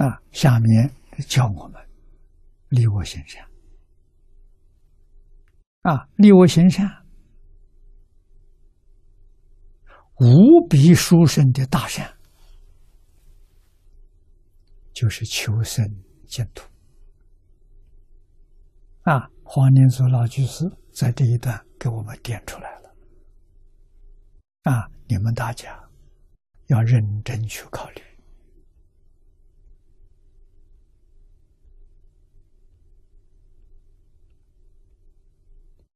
啊，下面教我们利我行善。啊，利我行善，无比殊胜的大善，就是求生净土。啊，黄念祖老居士在这一段给我们点出来了。啊，你们大家要认真去考虑。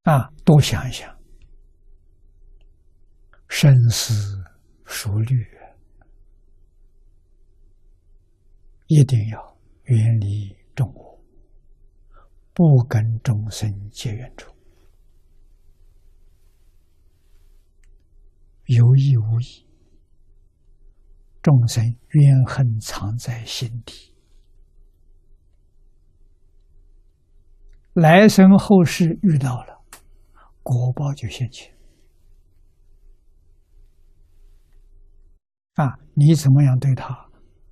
啊，多想一想，深思熟虑，一定要远离众我，不跟众生结缘处，有意无意，众生怨恨藏在心底。来生后世遇到了。果报就现前啊！你怎么样对他，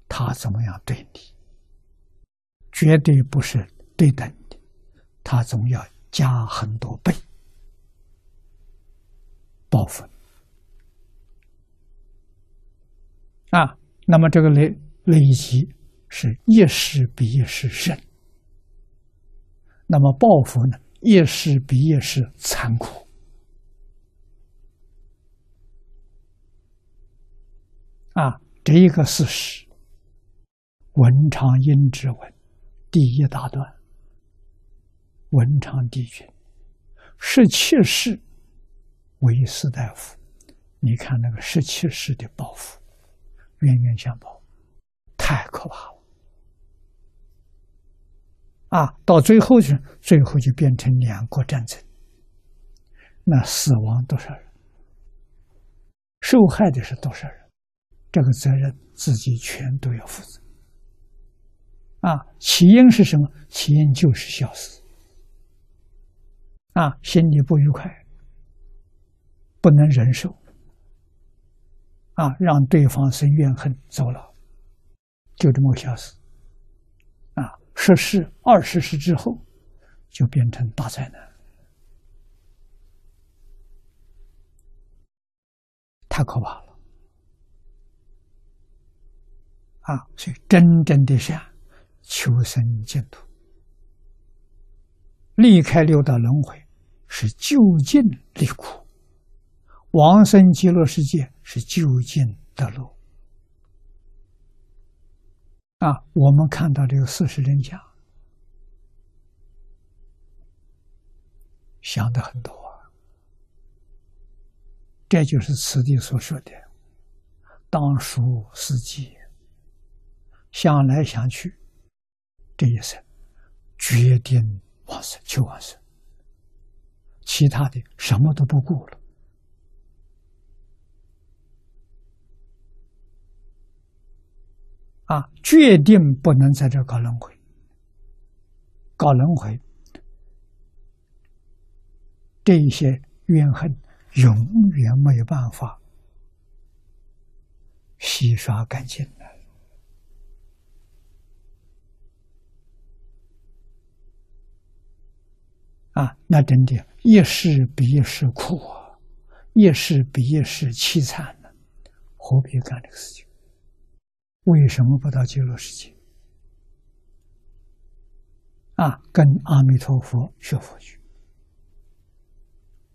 他怎么样对你，绝对不是对等的，他总要加很多倍报复啊！那么这个累累积是一时比一时深，那么报复呢？越是比越是残酷啊！这一个事实，文昌阴之文第一大段，文昌帝君十七世为士大夫，你看那个十七世的报复，冤冤相报，太可怕了。啊，到最后就最后就变成两国战争，那死亡多少人，受害的是多少人，这个责任自己全都要负责。啊，起因是什么？起因就是小死，啊，心里不愉快，不能忍受，啊，让对方生怨恨走了，就这么小死。十世、二十世之后，就变成大灾难，太可怕了！啊，所以真正的善，求生净土，离开六道轮回，是就近离苦；往生极乐世界，是就近得乐。啊，我们看到这个事实真相，想的很多，这就是此地所说的“当属司机”。想来想去，这一生决定往生就往生，其他的什么都不顾了。啊，决定不能在这搞轮回，搞轮回，这一些怨恨永远没有办法洗刷干净的。啊，那真的，一世比一世苦，一世比一世凄惨呢，何必干这个事情？为什么不到极乐世界？啊，跟阿弥陀佛学佛去。